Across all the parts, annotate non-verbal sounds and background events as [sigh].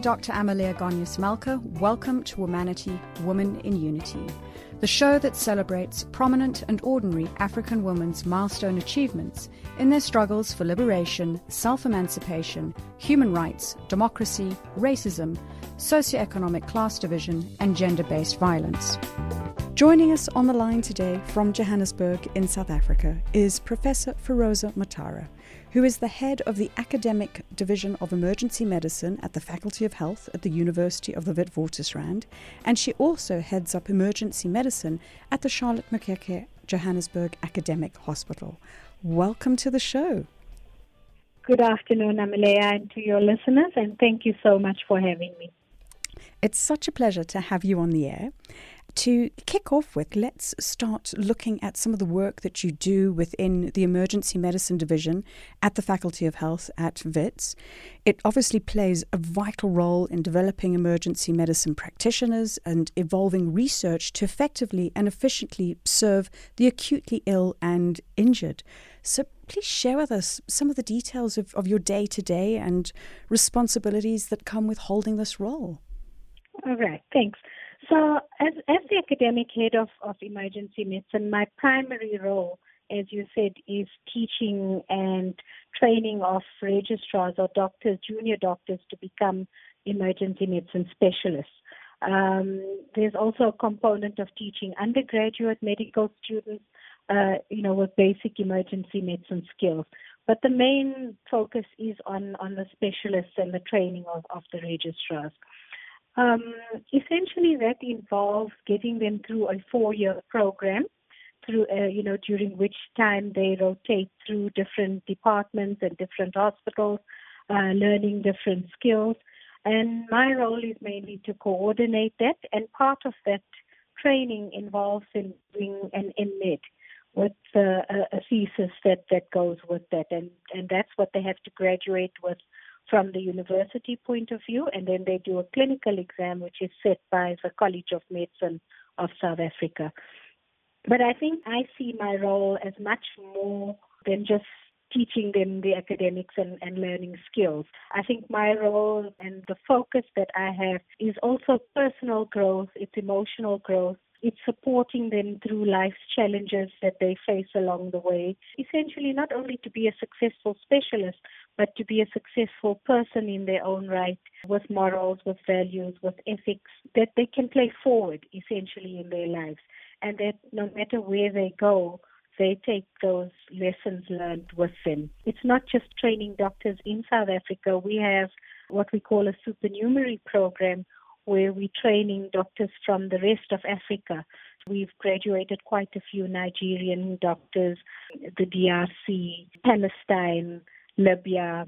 Dr. Amalia Gonyas Malka. Welcome to Womanity, Woman in Unity, the show that celebrates prominent and ordinary African women's milestone achievements in their struggles for liberation, self emancipation, human rights, democracy, racism, socioeconomic class division, and gender based violence. Joining us on the line today from Johannesburg in South Africa is Professor Feroza Motara who is the head of the Academic Division of Emergency Medicine at the Faculty of Health at the University of the Witwatersrand, and she also heads up emergency medicine at the Charlotte Maxeke Johannesburg Academic Hospital. Welcome to the show. Good afternoon, Amalia, and to your listeners, and thank you so much for having me. It's such a pleasure to have you on the air. To kick off with, let's start looking at some of the work that you do within the emergency medicine division at the Faculty of Health at WITS. It obviously plays a vital role in developing emergency medicine practitioners and evolving research to effectively and efficiently serve the acutely ill and injured. So please share with us some of the details of, of your day to day and responsibilities that come with holding this role. All right, thanks. So, as, as the academic head of, of emergency medicine, my primary role, as you said, is teaching and training of registrars or doctors, junior doctors, to become emergency medicine specialists. Um, there's also a component of teaching undergraduate medical students, uh, you know, with basic emergency medicine skills. But the main focus is on, on the specialists and the training of, of the registrars. Um, essentially, that involves getting them through a four-year program, through uh, you know during which time they rotate through different departments and different hospitals, uh, learning different skills. And my role is mainly to coordinate that, and part of that training involves in doing an MMed with uh, a, a thesis that, that goes with that, and and that's what they have to graduate with from the university point of view, and then they do a clinical exam, which is set by the College of Medicine of South Africa. But I think I see my role as much more than just teaching them the academics and, and learning skills. I think my role and the focus that I have is also personal growth, it's emotional growth, it's supporting them through life's challenges that they face along the way. Essentially, not only to be a successful specialist, but to be a successful person in their own right with morals, with values, with ethics that they can play forward essentially in their lives. And that no matter where they go, they take those lessons learned with them. It's not just training doctors in South Africa. We have what we call a supernumerary program where we're training doctors from the rest of Africa. We've graduated quite a few Nigerian doctors, the DRC, Palestine, Libya,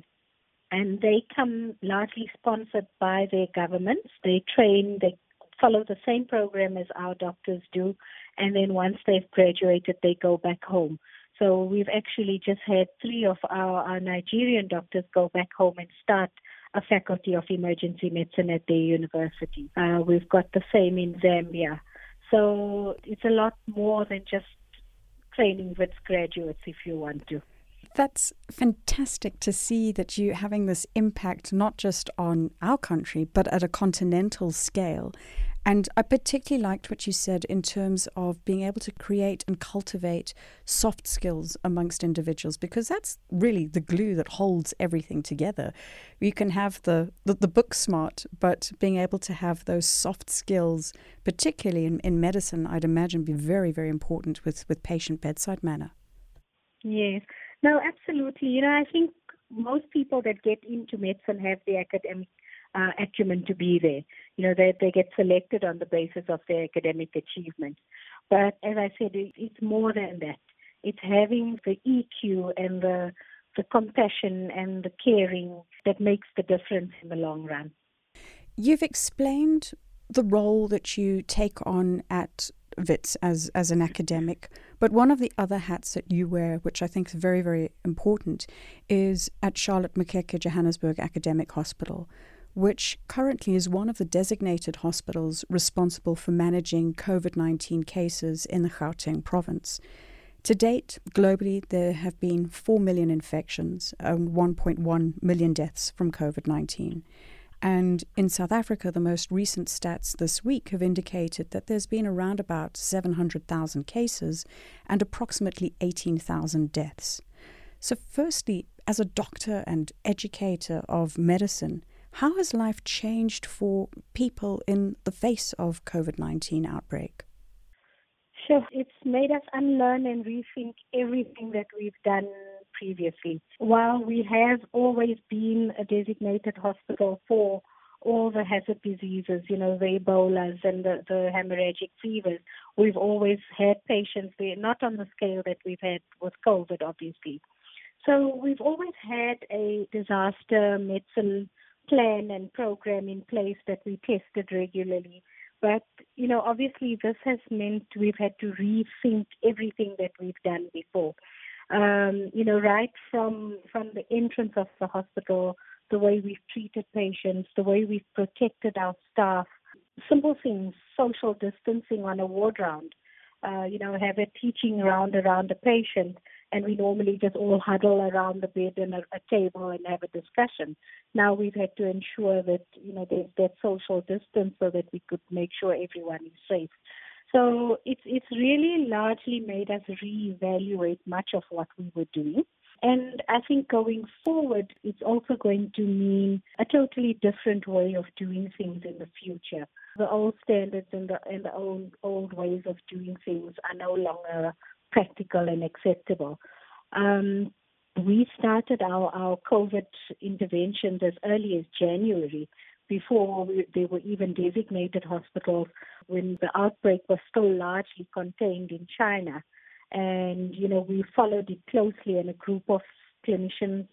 and they come largely sponsored by their governments. They train, they follow the same program as our doctors do, and then once they've graduated, they go back home. So we've actually just had three of our, our Nigerian doctors go back home and start a faculty of emergency medicine at their university. Uh, we've got the same in Zambia. So it's a lot more than just training with graduates if you want to. That's fantastic to see that you having this impact not just on our country but at a continental scale and I particularly liked what you said in terms of being able to create and cultivate soft skills amongst individuals because that's really the glue that holds everything together. You can have the, the, the book smart, but being able to have those soft skills, particularly in, in medicine, I'd imagine be very, very important with, with patient bedside manner. Yes. No, absolutely. You know, I think most people that get into medicine have the academic uh, acumen to be there. You know, they, they get selected on the basis of their academic achievements. But as I said, it, it's more than that. It's having the EQ and the the compassion and the caring that makes the difference in the long run. You've explained the role that you take on at Wits as, as an academic. But one of the other hats that you wear, which I think is very, very important, is at Charlotte Maxeke Johannesburg Academic Hospital, which currently is one of the designated hospitals responsible for managing COVID 19 cases in the Gauteng province. To date, globally, there have been 4 million infections and 1.1 million deaths from COVID 19. And in South Africa, the most recent stats this week have indicated that there's been around about 700,000 cases and approximately 18,000 deaths. So, firstly, as a doctor and educator of medicine, how has life changed for people in the face of COVID 19 outbreak? Sure. It's made us unlearn and rethink everything that we've done previously. While we have always been a designated hospital for all the hazard diseases, you know, the Ebolas and the, the hemorrhagic fevers, we've always had patients there, not on the scale that we've had with COVID, obviously. So we've always had a disaster medicine plan and program in place that we tested regularly. But, you know, obviously this has meant we've had to rethink everything that we've done before. Um, you know, right from from the entrance of the hospital, the way we've treated patients, the way we've protected our staff, simple things, social distancing on a ward round, uh, you know, have a teaching round around a patient, and we normally just all huddle around the bed and a, a table and have a discussion. Now we've had to ensure that you know there's that social distance so that we could make sure everyone is safe. So it's it's really largely made us reevaluate much of what we were doing. And I think going forward, it's also going to mean a totally different way of doing things in the future. The old standards and the, and the old, old ways of doing things are no longer practical and acceptable. Um, we started our, our COVID interventions as early as January before we, they were even designated hospitals when the outbreak was still largely contained in China. And, you know, we followed it closely and a group of clinicians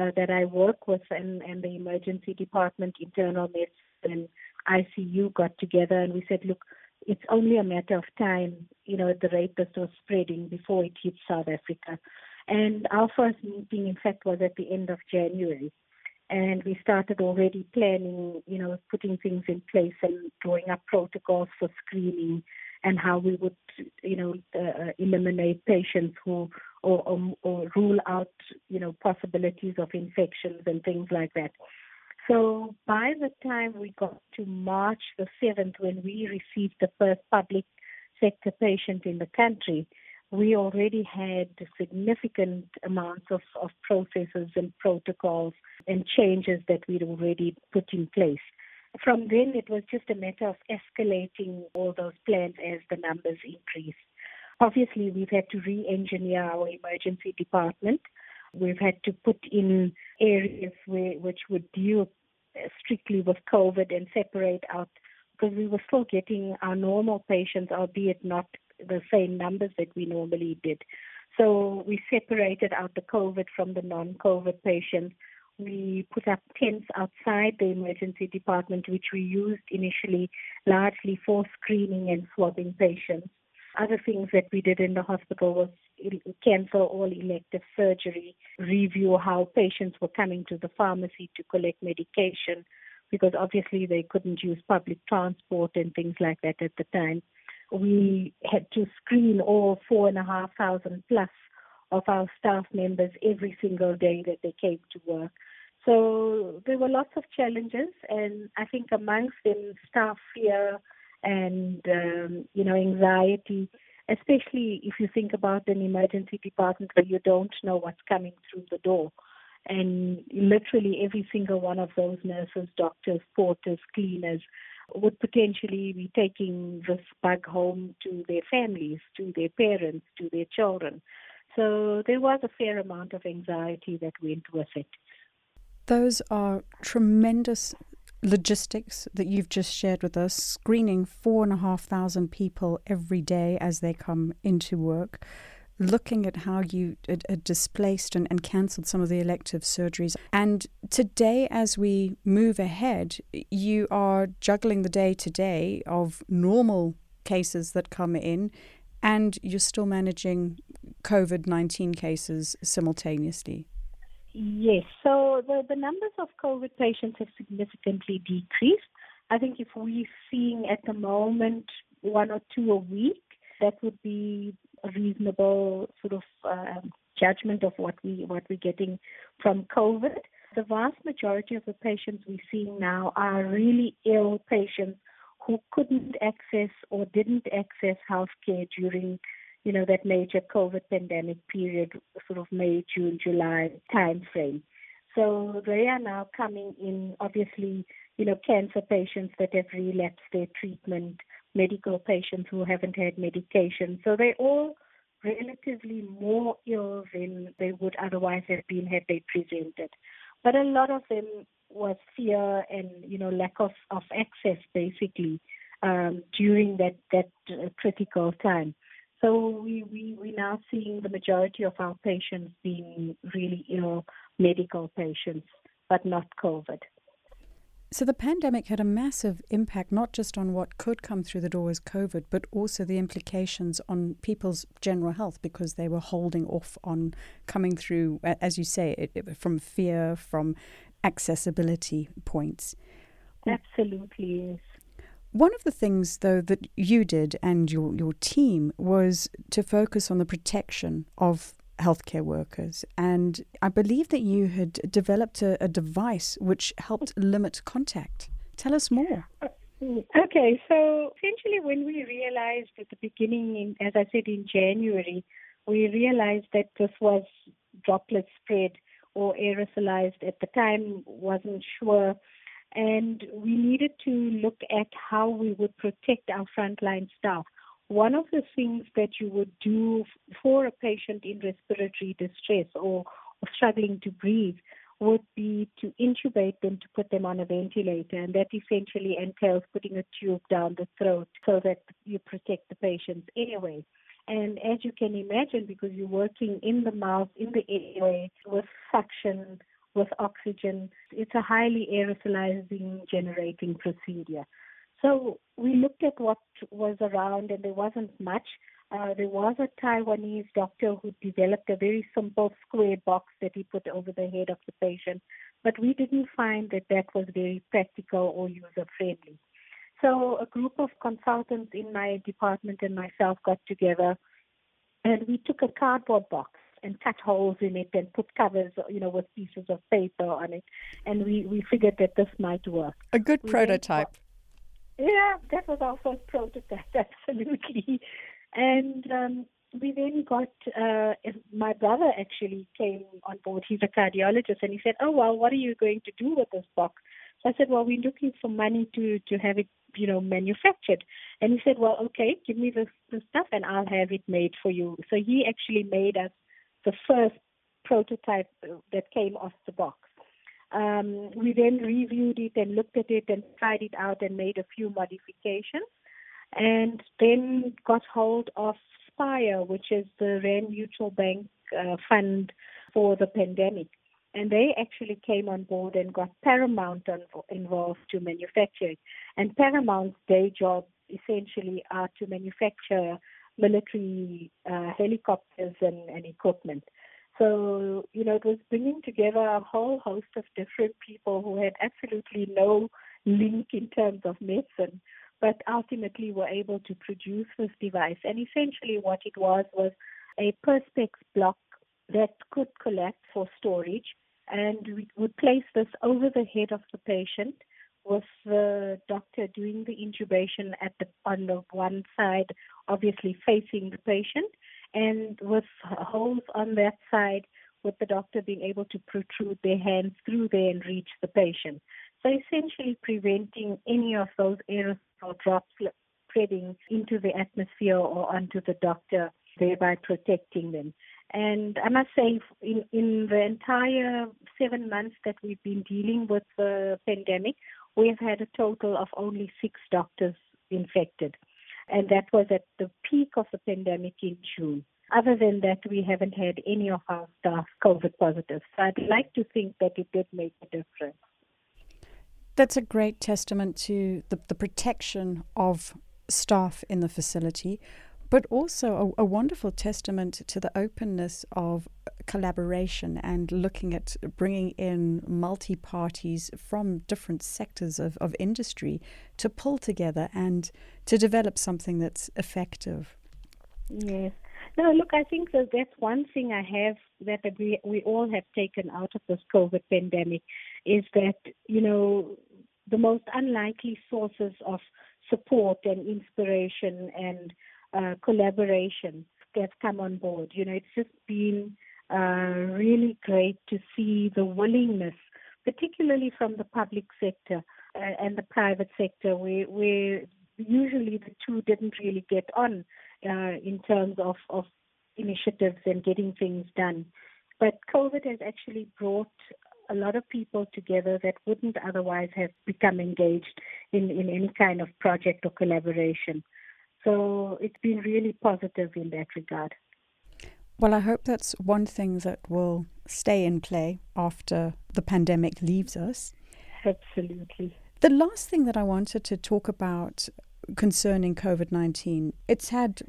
uh, that I work with and, and the emergency department, internal medicine, and ICU got together and we said, look, it's only a matter of time, you know, the rate was spreading before it hit South Africa. And our first meeting, in fact, was at the end of January. And we started already planning, you know, putting things in place and drawing up protocols for screening and how we would, you know, uh, eliminate patients who or, or, or rule out, you know, possibilities of infections and things like that. So by the time we got to March the 7th, when we received the first public sector patient in the country, we already had significant amounts of, of processes and protocols and changes that we'd already put in place. From then, it was just a matter of escalating all those plans as the numbers increased. Obviously, we've had to re engineer our emergency department We've had to put in areas where, which would deal uh, strictly with COVID and separate out because we were still getting our normal patients, albeit not the same numbers that we normally did. So we separated out the COVID from the non-COVID patients. We put up tents outside the emergency department, which we used initially largely for screening and swabbing patients. Other things that we did in the hospital was cancel all elective surgery, review how patients were coming to the pharmacy to collect medication, because obviously they couldn't use public transport and things like that at the time. We had to screen all four and a half thousand plus of our staff members every single day that they came to work. So there were lots of challenges, and I think amongst them, staff fear and um, you know anxiety, especially if you think about an emergency department where you don't know what's coming through the door. And literally every single one of those nurses, doctors, porters, cleaners would potentially be taking this bug home to their families, to their parents, to their children. So there was a fair amount of anxiety that went with it. Those are tremendous logistics that you've just shared with us, screening four and a half thousand people every day as they come into work, looking at how you had displaced and, and cancelled some of the elective surgeries. And today, as we move ahead, you are juggling the day to day of normal cases that come in, and you're still managing COVID 19 cases simultaneously. Yes. So the, the numbers of COVID patients have significantly decreased. I think if we're seeing at the moment one or two a week, that would be a reasonable sort of uh, judgment of what we what we're getting from COVID. The vast majority of the patients we're seeing now are really ill patients who couldn't access or didn't access healthcare during, you know, that major COVID pandemic period, sort of May, June, July timeframe. So they are now coming in, obviously, you know, cancer patients that have relapsed their treatment, medical patients who haven't had medication. So they're all relatively more ill than they would otherwise have been had they presented. But a lot of them was fear and you know lack of, of access basically um, during that that uh, critical time. So we we we now seeing the majority of our patients being really ill medical patients, but not COVID. So the pandemic had a massive impact not just on what could come through the door as COVID, but also the implications on people's general health because they were holding off on coming through, as you say, it, it, from fear, from accessibility points. Absolutely, yes. One of the things, though, that you did and your, your team was to focus on the protection of healthcare workers. And I believe that you had developed a, a device which helped limit contact. Tell us more. [laughs] Okay, so essentially, when we realized at the beginning, in, as I said in January, we realized that this was droplet spread or aerosolized. At the time, wasn't sure, and we needed to look at how we would protect our frontline staff one of the things that you would do for a patient in respiratory distress or, struggling to breathe would be to intubate them to put them on a ventilator, and that essentially entails putting a tube down the throat so that you protect the patient's airway. And as you can imagine, because you're working in the mouth, in the airway, with suction, with oxygen, it's a highly aerosolizing generating procedure. So we looked at what was around, and there wasn't much. Uh, there was a Taiwanese doctor who developed a very simple square box that he put over the head of the patient, but we didn't find that that was very practical or user friendly. So a group of consultants in my department and myself got together, and we took a cardboard box and cut holes in it and put covers, you know, with pieces of paper on it, and we we figured that this might work. A good we prototype. Yeah, that was our first prototype, [laughs] absolutely. And um, we then got uh, my brother actually came on board. He's a cardiologist, and he said, "Oh well, what are you going to do with this box?" So I said, "Well, we're looking for money to to have it, you know, manufactured." And he said, "Well, okay, give me the the stuff, and I'll have it made for you." So he actually made us the first prototype that came off the box. Um, we then reviewed it and looked at it and tried it out and made a few modifications. And then got hold of Spire, which is the Rand Mutual Bank uh, fund for the pandemic. And they actually came on board and got Paramount on, involved to manufacture it. And Paramount's day job essentially are to manufacture military uh, helicopters and, and equipment. So, you know, it was bringing together a whole host of different people who had absolutely no link in terms of medicine, but ultimately were able to produce this device. And essentially, what it was was a Perspex block that could collapse for storage, and we would place this over the head of the patient with the doctor doing the intubation at the on the one side, obviously facing the patient, and with holes on that side, with the doctor being able to protrude their hands through there and reach the patient. So essentially preventing any of those aerosol drops spreading into the atmosphere or onto the doctor, thereby protecting them. And I must say, in, in the entire seven months that we've been dealing with the pandemic, we've had a total of only six doctors infected and that was at the peak of the pandemic in June. Other than that, we haven't had any of our staff COVID positive. So I'd like to think that it did make a difference. That's a great testament to the, the protection of staff in the facility, but also a, a, wonderful testament to the openness of uh, collaboration and looking at bringing in multi parties from different sectors of, of industry to pull together and to develop something that's effective. Yes. No, look, I think that that's one thing I have that we, we all have taken out of this COVID pandemic is that, you know, the most unlikely sources of support and inspiration and uh, collaboration that come on board. You know, it's just been uh, really great to see the willingness, particularly from the public sector uh, and the private sector, where, where usually the two didn't really get on uh, in terms of, of initiatives and getting things done. But COVID has actually brought a lot of people together that wouldn't otherwise have become engaged in, in any kind of project or collaboration. So it's been really positive in that regard. Well, I hope that's one thing that will stay in play after the pandemic leaves us. Absolutely. The last thing that I wanted to talk about concerning COVID 19, it's had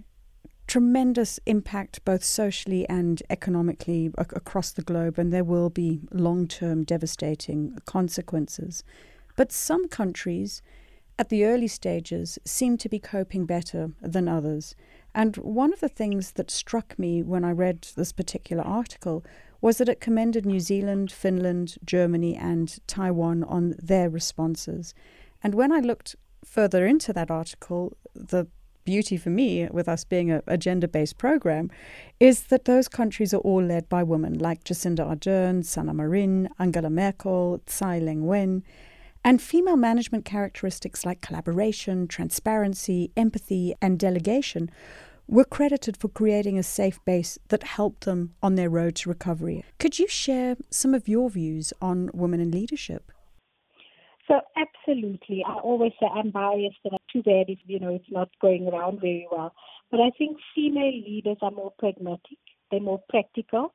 tremendous impact both socially and economically ac- across the globe, and there will be long term devastating consequences. But some countries at the early stages seem to be coping better than others. And one of the things that struck me when I read this particular article was that it commended New Zealand, Finland, Germany, and Taiwan on their responses. And when I looked further into that article, the beauty for me with us being a, a gender based program is that those countries are all led by women like Jacinda Ardern, Sanna Marin, Angela Merkel, Tsai Ing wen. And female management characteristics like collaboration, transparency, empathy, and delegation were credited for creating a safe base that helped them on their road to recovery. Could you share some of your views on women in leadership? So absolutely, I always say I'm biased, and I'm too bad if you know it's not going around very well. But I think female leaders are more pragmatic, they're more practical,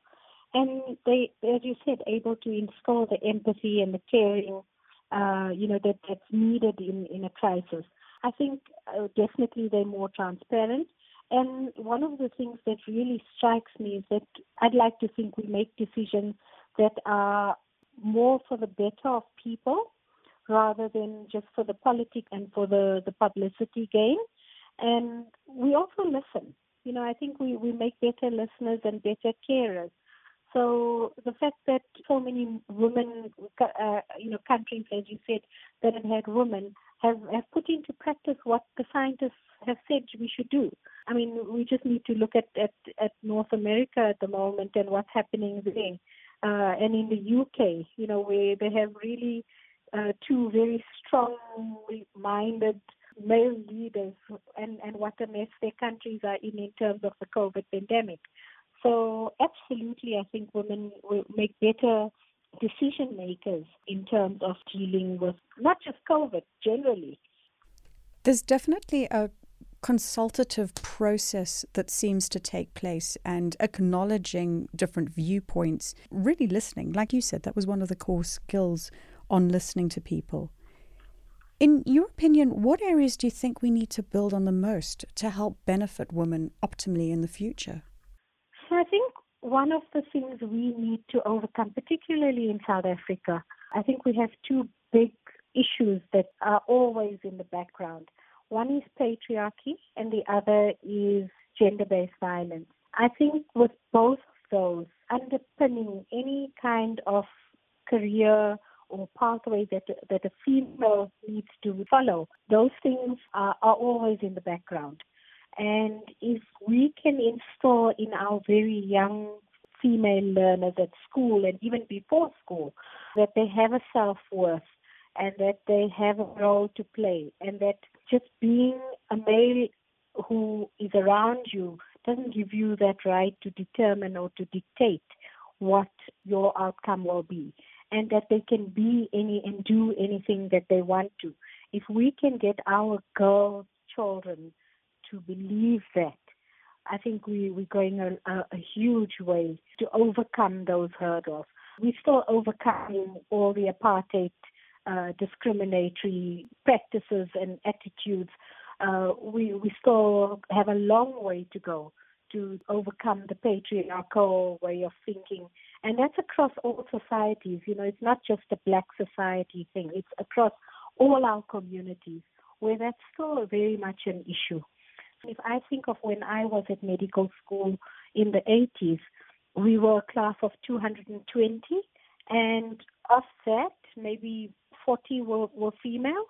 and they, as you said, able to instill the empathy and the caring, uh, you know, that that's needed in in a crisis. I think uh, definitely they're more transparent. And one of the things that really strikes me is that I'd like to think we make decisions that are more for the better of people rather than just for the politics and for the, the publicity gain. And we also listen. You know, I think we, we make better listeners and better carers. So the fact that so many women, uh, you know, countries, as you said, that have had women have, have put into practice what the scientists have said we should do. I mean, we just need to look at, at, at North America at the moment and what's happening there. Uh, and in the UK, you know, where they have really uh, two very strong-minded male leaders and, and what a mess their countries are in in terms of the COVID pandemic. So absolutely, I think women will make better decision makers in terms of dealing with not just COVID, generally. There's definitely a consultative process that seems to take place and acknowledging different viewpoints, really listening. Like you said, that was one of the core skills on listening to people. In your opinion, what areas do you think we need to build on the most to help benefit women optimally in the future? One of the things we need to overcome, particularly in South Africa, I think we have two big issues that are always in the background. One is patriarchy, and the other is gender based violence. I think with both of those underpinning any kind of career or pathway that that a female needs to follow. Those things are, are always in the background. And if we can install in our very young female learners at school and even before school that they have a self worth and that they have a role to play and that just being a male who is around you doesn't give you that right to determine or to dictate what your outcome will be and that they can be any and do anything that they want to. If we can get our girls, children to believe that, I think we, we're going a, a, a huge way to overcome those hurdles. We're still overcoming all the apartheid uh, discriminatory practices and attitudes. Uh, we, we still have a long way to go to overcome the patriarchal way of thinking. And that's across all societies. You know, it's not just a black society thing, it's across all our communities where that's still very much an issue. If I think of when I was at medical school in the 80s, we were a class of 220, and of that, maybe 40 were, were female,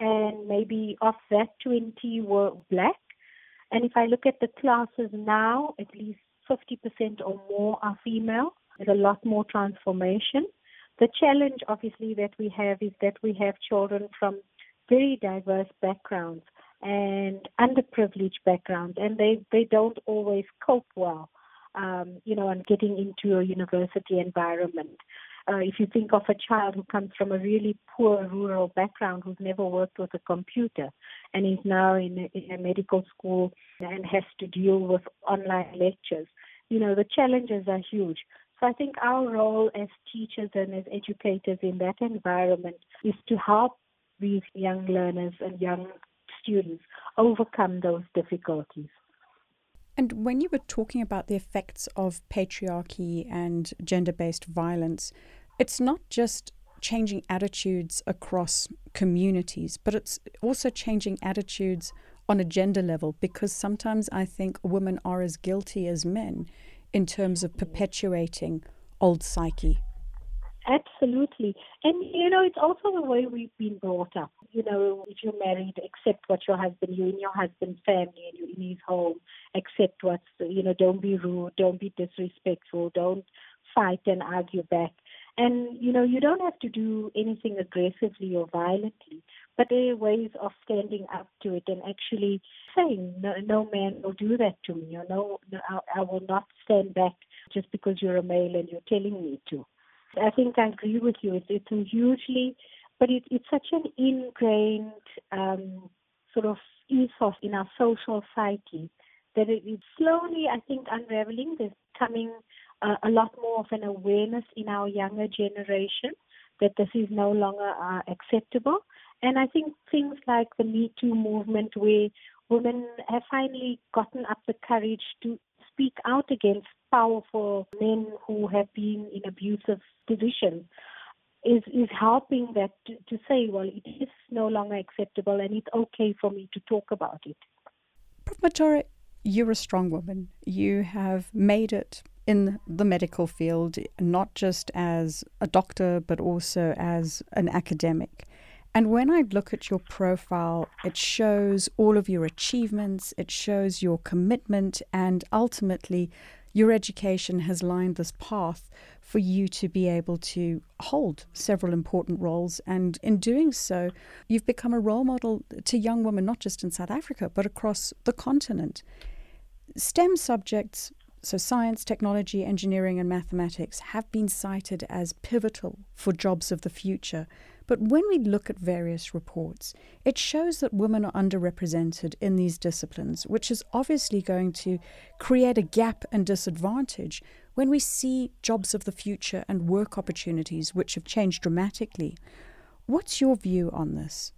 and maybe of that, 20 were black. And if I look at the classes now, at least 50% or more are female. There's a lot more transformation. The challenge, obviously, that we have is that we have children from very diverse backgrounds and underprivileged backgrounds, and they, they don't always cope well, um, you know, and getting into a university environment. Uh, if you think of a child who comes from a really poor rural background who's never worked with a computer and is now in a, in a medical school and has to deal with online lectures, you know, the challenges are huge. So I think our role as teachers and as educators in that environment is to help these young learners and young students overcome those difficulties. And when you were talking about the effects of patriarchy and gender based violence, it's not just changing attitudes across communities, but it's also changing attitudes on a gender level because sometimes I think women are as guilty as men in terms of perpetuating old psyche. Absolutely. And, you know, it's also the way we've been brought up. You know, if you're married, accept what your husband, you're in your husband's family and you're in his home, accept what's, you know, don't be rude, don't be disrespectful, don't fight and argue back. And, you know, you don't have to do anything aggressively or violently, but there are ways of standing up to it and actually saying, no, no man will do that to me, or no, no I, I will not stand back just because you're a male and you're telling me to. I think I agree with you. It's, it's hugely, but it, it's such an ingrained um, sort of ethos in our social psyche that it is slowly, I think, unraveling. There's coming uh, a lot more of an awareness in our younger generation that this is no longer uh, acceptable. And I think things like the Me Too movement, where women have finally gotten up the courage to speak out against powerful men who have been in abusive positions is is helping that to, to, say, well, it is no longer acceptable and it's okay for me to talk about it. Prof. Motara, you're a strong woman. You have made it in the medical field, not just as a doctor, but also as an academic. And when I look at your profile, it shows all of your achievements, it shows your commitment, and ultimately, your education has lined this path for you to be able to hold several important roles. And in doing so, you've become a role model to young women, not just in South Africa, but across the continent. STEM subjects so, science, technology, engineering, and mathematics have been cited as pivotal for jobs of the future. But when we look at various reports, it shows that women are underrepresented in these disciplines, which is obviously going to create a gap and disadvantage when we see jobs of the future and work opportunities which have changed dramatically. What's your view on this?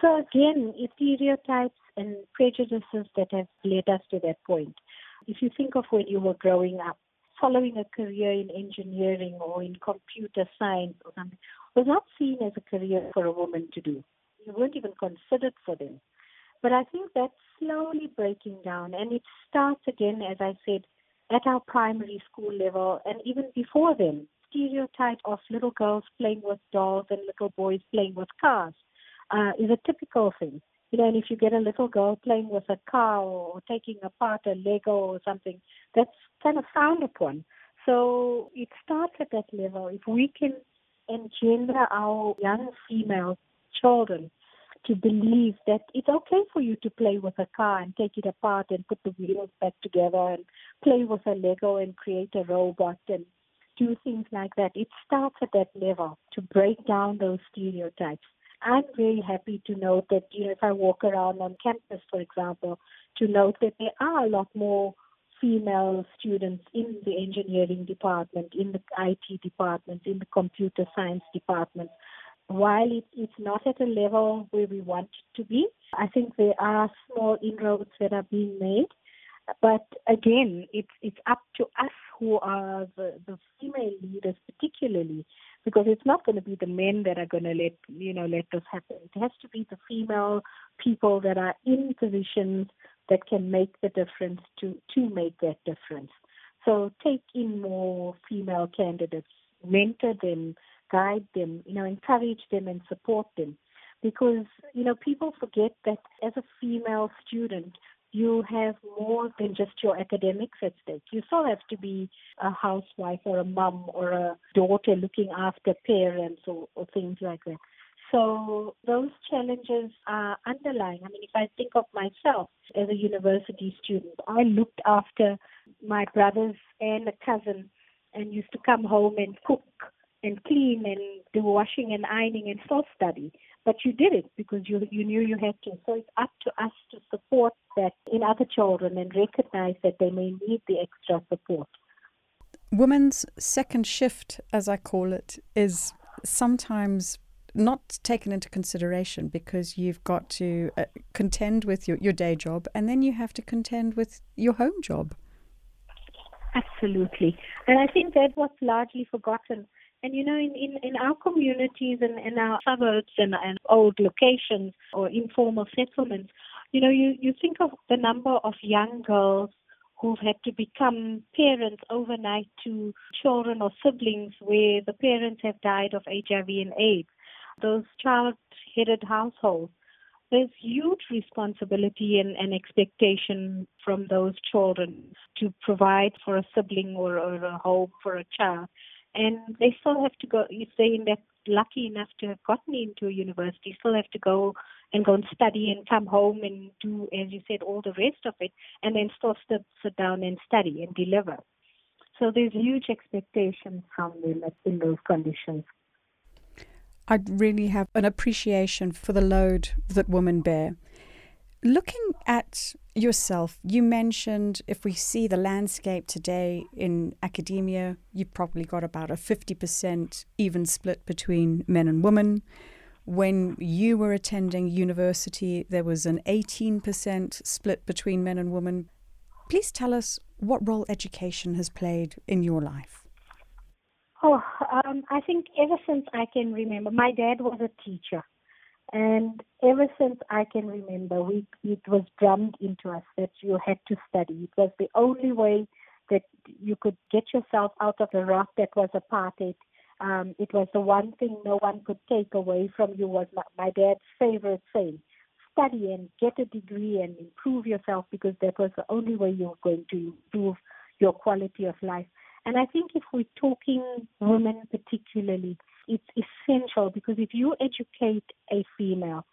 So, again, stereotypes and prejudices that have led us to that point. If you think of when you were growing up, following a career in engineering or in computer science or something was not seen as a career for a woman to do. You weren't even considered for them. But I think that's slowly breaking down, and it starts again, as I said, at our primary school level, and even before then. Stereotype of little girls playing with dolls and little boys playing with cars uh, is a typical thing. You know, and if you get a little girl playing with a car or taking apart a Lego or something, that's kind of frowned upon. So it starts at that level. If we can engender our young female children to believe that it's okay for you to play with a car and take it apart and put the wheels back together and play with a Lego and create a robot and do things like that. It starts at that level to break down those stereotypes. I'm very happy to note that, you know, if I walk around on campus, for example, to note that there are a lot more female students in the engineering department, in the IT department, in the computer science department. While it, it's not at a level where we want it to be, I think there are small inroads that are being made. But again, it's it's up to us who are the, the female leaders, particularly, because it's not going to be the men that are going to let you know let this happen. It has to be the female people that are in positions that can make the difference to to make that difference. So take in more female candidates, mentor them, guide them, you know, encourage them and support them. Because, you know, people forget that as a female student, you have more than just your academics at stake. You still have to be a housewife or a mum or a daughter looking after parents or, or things like that. So those challenges are underlying. I mean, if I think of myself as a university student, I looked after my brothers and a cousin and used to come home and cook and clean and do washing and ironing and still study. But you did it because you you knew you had to. So it's up to us to support that in other children and recognize that they may need the extra support. Women's second shift, as I call it, is sometimes not taken into consideration because you've got to uh, contend with your, your day job and then you have to contend with your home job. Absolutely. And I think that was largely forgotten. And you know, in, in, in our communities and in our suburbs and, and old locations or informal settlements, you know, you, you think of the number of young girls who've had to become parents overnight to children or siblings where the parents have died of HIV and AIDS those child-headed households, there's huge responsibility and, and, expectation from those children to provide for a sibling or, or, a home for a child. And they still have to go, if they're lucky enough to have gotten into a university, still have to go and go and study and come home and do, as you said, all the rest of it, and then still sit, sit down and study and deliver. So there's huge expectations from them in those conditions. I really have an appreciation for the load that women bear. Looking at yourself, you mentioned if we see the landscape today in academia, you've probably got about a 50% even split between men and women. When you were attending university, there was an 18% split between men and women. Please tell us what role education has played in your life. Oh, um, I think ever since I can remember, my dad was a teacher, and ever since I can remember, we it was drummed into us that you had to study. It was the only way that you could get yourself out of the rut that was apartheid. Um, it was the one thing no one could take away from you. Was my, my dad's favorite saying: study and get a degree and improve yourself because that was the only way you were going to improve your quality of life. And I think if we're talking women particularly, it's essential because if you educate a female,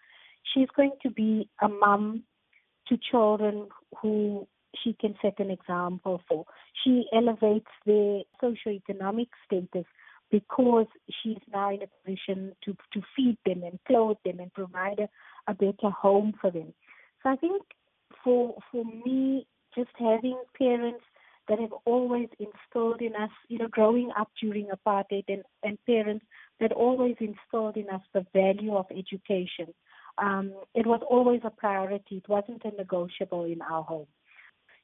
she's going to be a mom to children who she can set an example for. She elevates their socioeconomic status because she's now in a position to, to feed them and clothe them and provide a, a better home for them. So I think for for me, just having parents that have always instilled in us, you know, growing up during apartheid and, and parents that always instilled in us the value of education. Um, it was always a priority. It wasn't a negotiable in our home.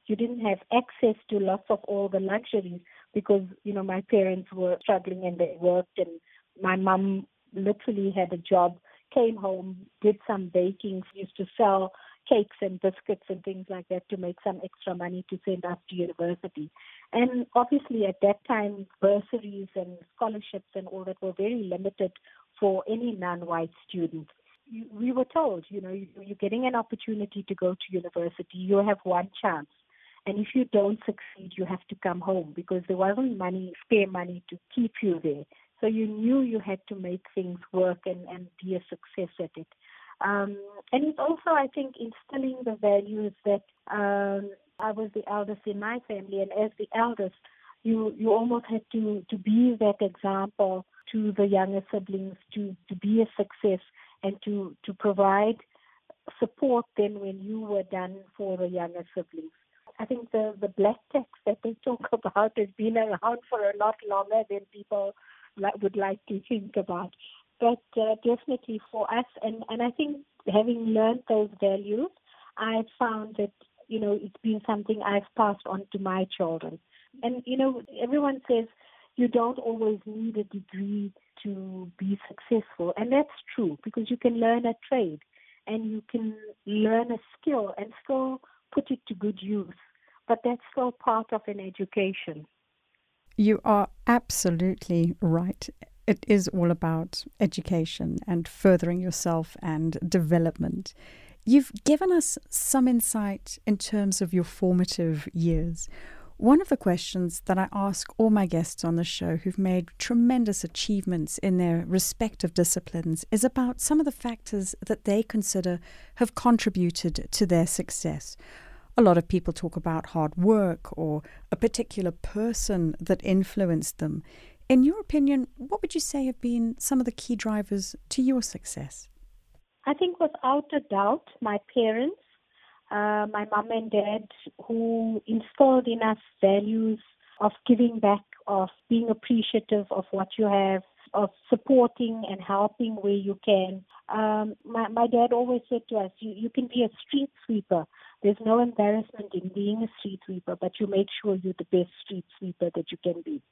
You didn't have access to lots of all the luxuries because, you know, my parents were struggling and they worked and my mom literally had a job, came home, did some baking, used to sell cakes and biscuits and things like that to make some extra money to send us to university. And obviously, at that time, bursaries and scholarships and all that were very limited for any non white student. We were told, you know, you're getting an opportunity to go to university, you have one chance. And if you don't succeed, you have to come home because there wasn't money, spare money to keep you there. So you knew you had to make things work and, and be a success at it. Um, and it's also, I think, instilling the values that um, I was the eldest in my family, and as the eldest, you you almost had to to be that example to the younger siblings to to be a success and to to provide support then when you were done for the younger siblings. I think the the black tax that they [laughs] talk about has been around for a lot longer than people would like to think about but uh, definitely for us, and, and I think having learned those values, I've found that, you know, it's been something I've passed on to my children. And, you know, everyone says you don't always need a degree to be successful. And that's true because you can learn a trade and you can learn a skill and still put it to good use but that's still part of an education. You are absolutely right. It is all about education and furthering yourself and development. You've given us some insight in terms of your formative years. One of the questions that I ask all my guests on the show who've made tremendous achievements in their respective disciplines is about some of the factors that they consider have contributed to their success. A lot of people talk about hard work or a particular person that influenced them. In your opinion, what would you say have been some of the key drivers to your success? I think without a doubt, my parents uh, my mom and dad who instilled in us values of giving back, of being appreciative of what you have, of supporting and helping where you can. Um, my, my dad always said to us, you, you can be a street sweeper. There's no embarrassment in being a street sweeper, but you make sure you're the best street sweeper that you can be.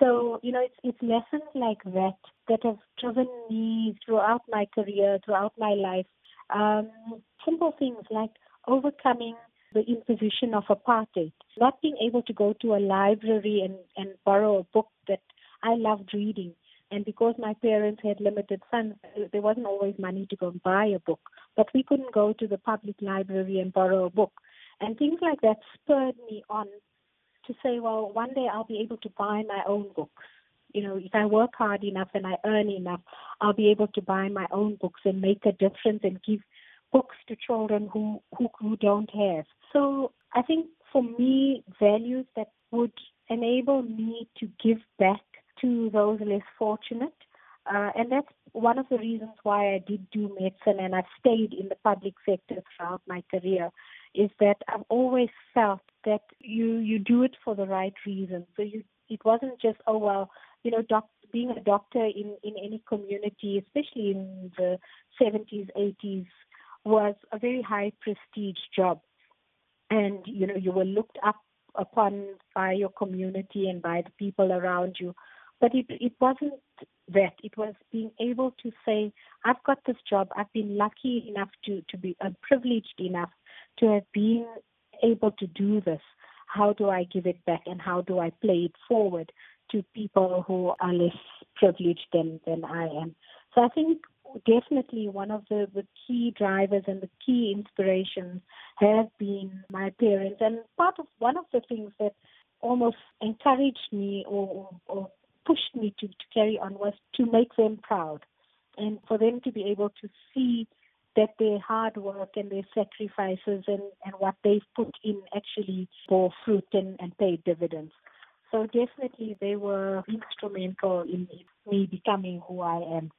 So, you know, it's, it's lessons like that that have driven me throughout my career, throughout my life. Um, simple things like overcoming the imposition of apartheid, not being able to go to a library and, and borrow a book that I loved reading. And because my parents had limited funds, there wasn't always money to go and buy a book. But we couldn't go to the public library and borrow a book. And things like that spurred me on to say, well, one day I'll be able to buy my own books. You know, if I work hard enough and I earn enough, I'll be able to buy my own books and make a difference and give books to children who, who, who don't have. So I think for me, values that would enable me to give back to those less fortunate. Uh, and that's one of the reasons why I did do medicine and I've stayed in the public sector throughout my career is that I've always felt that you, you do it for the right reason. So you, it wasn't just, oh, well, you know, doc, being a doctor in, in any community, especially in the 70s, 80s, was a very high prestige job. And, you know, you were looked up upon by your community and by the people around you. But it, it wasn't that. It was being able to say, I've got this job. I've been lucky enough to, to be uh, privileged enough to have been able to do this. How do I give it back and how do I play it forward to people who are less privileged than, than I am? So I think definitely one of the, the key drivers and the key inspirations have been my parents. And part of one of the things that almost encouraged me or, or pushed me to, to carry on was to make them proud and for them to be able to see that their hard work and their sacrifices and, and what they've put in actually bore fruit and, and paid dividends. So definitely they were instrumental in me becoming who I am.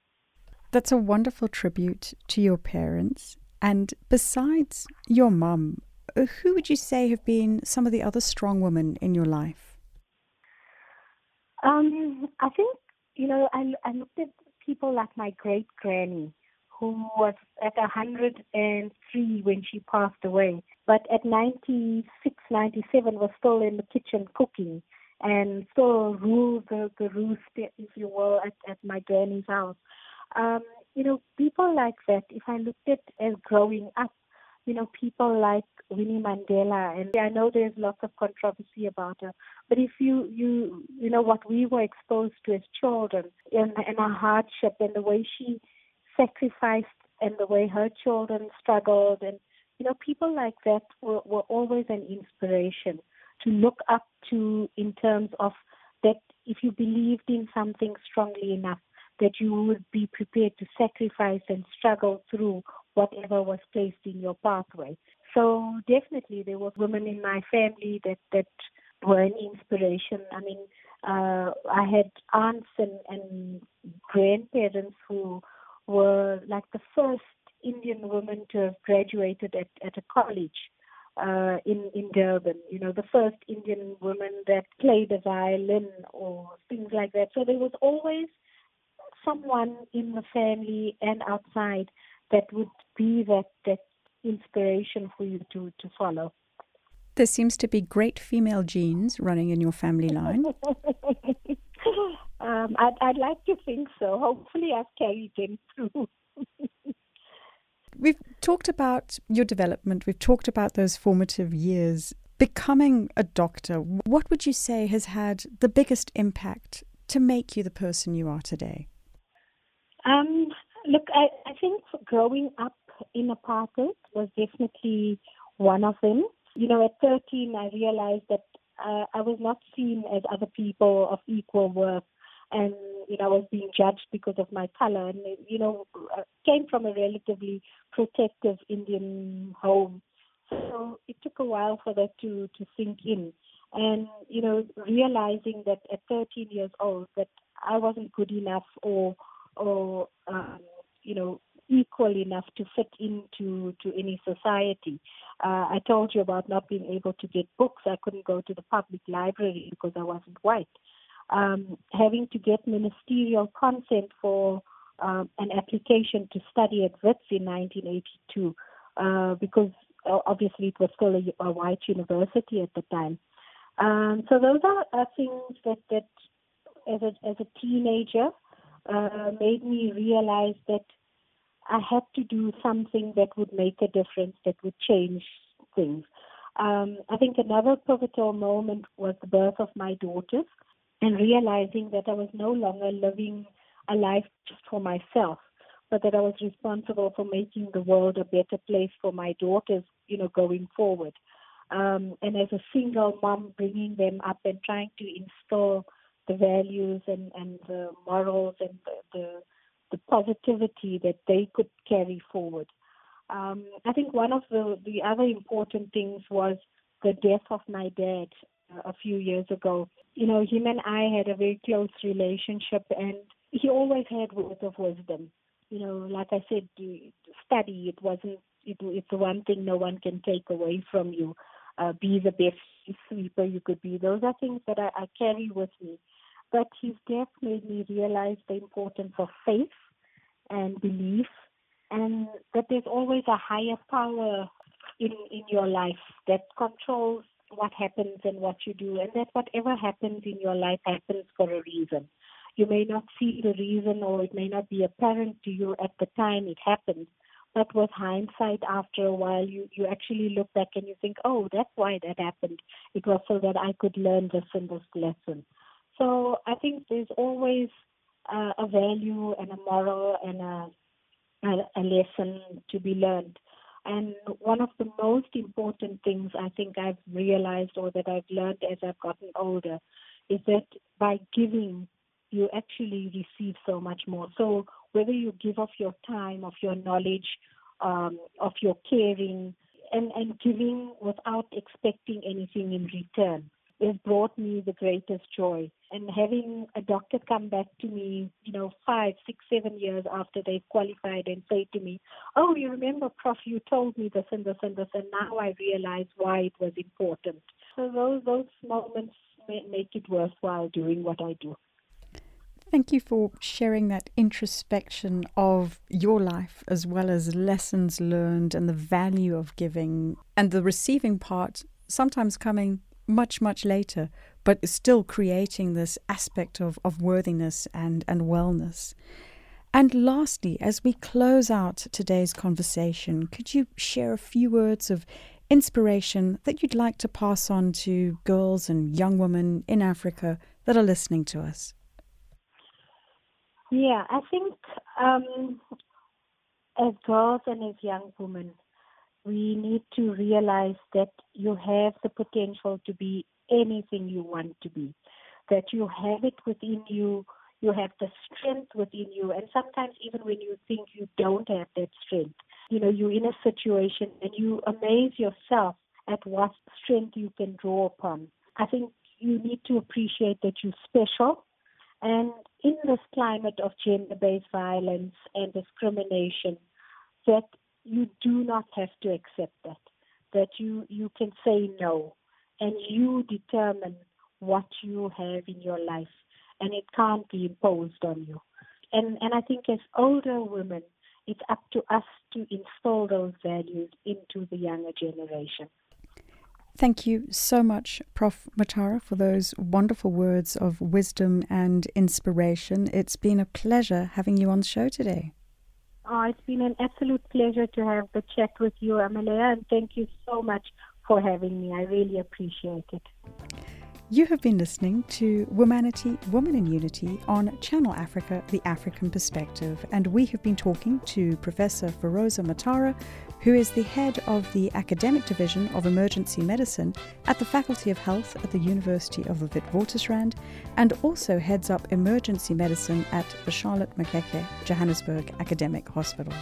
That's a wonderful tribute to your parents. And besides your mum, who would you say have been some of the other strong women in your life? Um, I think, you know, I, I looked at people like my great granny, who was at 103 when she passed away, but at 96, 97 was still in the kitchen cooking and still ruled the, the roost, if you will, at, at my granny's house. Um, you know, people like that, if I looked at as growing up, you know, people like Winnie Mandela, and I know there's lots of controversy about her, but if you, you, you know, what we were exposed to as children and, and our hardship and the way she sacrificed and the way her children struggled and, you know, people like that were, were always an inspiration to look up to in terms of that if you believed in something strongly enough, that you would be prepared to sacrifice and struggle through whatever was placed in your pathway. So definitely there were women in my family that, that were an inspiration. I mean, uh, I had aunts and, and grandparents who were like the first Indian women to have graduated at, at a college uh, in in Durban. You know, the first Indian woman that played the violin or things like that. So there was always someone in the family and outside that would be that, that inspiration for you to, to follow. There seems to be great female genes running in your family line. [laughs] um, I'd, I'd like to think so. Hopefully, I've carried him through. [laughs] We've talked about your development, we've talked about those formative years. becoming a doctor, what would you say has had the biggest impact to make you the person you are today? Um, look, I, I think growing up in apartheid was definitely one of them. You know, at 13, I realized that uh, I was not seen as other people of equal worth, and you know, I was being judged because of my color. And you know, came from a relatively protective Indian home, so it took a while for that to to sink in. And you know, realizing that at 13 years old that I wasn't good enough or or um, you know equal enough to fit into to any society. Uh, I told you about not being able to get books. I couldn't go to the public library because I wasn't white. Um, having to get ministerial consent for um, an application to study at Wits in 1982 uh, because obviously it was still a, a, white university at the time. Um, so those are, are, things that, that as a, as a teenager uh, made me realize that I had to do something that would make a difference, that would change things. Um, I think another pivotal moment was the birth of my daughters and realizing that I was no longer living a life just for myself, but that I was responsible for making the world a better place for my daughters, you know, going forward. Um, and as a single mom, bringing them up and trying to instill the values and, and the morals and the, the the positivity that they could carry forward. Um, I think one of the, the other important things was the death of my dad a few years ago. You know, him and I had a very close relationship, and he always had words of wisdom. You know, like I said, study. It wasn't. It, it's the one thing no one can take away from you. Uh, be the best sweeper you could be. Those are things that I, I carry with me. But his death made me realize the importance of faith and belief, and that there's always a higher power in, in your life that controls what happens and what you do, and that whatever happens in your life happens for a reason. You may not see the reason, or it may not be apparent to you at the time it happens, but with hindsight, after a while, you, you actually look back and you think, oh, that's why that happened. It was so that I could learn this and this lesson. So I think there's always uh, a value and a moral and a, a, a lesson to be learned. And one of the most important things I think I've realized or that I've learned as I've gotten older is that by giving, you actually receive so much more. So whether you give of your time, of your knowledge, um, of your caring, and, and giving without expecting anything in return has brought me the greatest joy. And having a doctor come back to me, you know, five, six, seven years after they've qualified and say to me, Oh, you remember, Prof, you told me this and this and this, and now I realize why it was important. So those, those moments make it worthwhile doing what I do. Thank you for sharing that introspection of your life as well as lessons learned and the value of giving and the receiving part sometimes coming much, much later, but still creating this aspect of, of worthiness and, and wellness. And lastly, as we close out today's conversation, could you share a few words of inspiration that you'd like to pass on to girls and young women in Africa that are listening to us? Yeah, I think um, as girls and as young women, we need to realize that you have the potential to be anything you want to be, that you have it within you, you have the strength within you, and sometimes even when you think you don't have that strength, you know, you're in a situation and you amaze yourself at what strength you can draw upon. I think you need to appreciate that you're special. And in this climate of gender based violence and discrimination, that you do not have to accept that. That you, you can say no and you determine what you have in your life and it can't be imposed on you. And and I think as older women it's up to us to instill those values into the younger generation. Thank you so much, Prof. Motara, for those wonderful words of wisdom and inspiration. It's been a pleasure having you on the show today. Oh, it's been an absolute pleasure to have the chat with you, Amelia, and thank you so much for having me. I really appreciate it. You have been listening to Womanity, Woman in Unity on Channel Africa, The African Perspective, and we have been talking to Professor Feroza Motara, who is the head of the Academic Division of Emergency Medicine at the Faculty of Health at the University of the Witwatersrand, and also heads up emergency medicine at the Charlotte Maxeke Johannesburg Academic Hospital.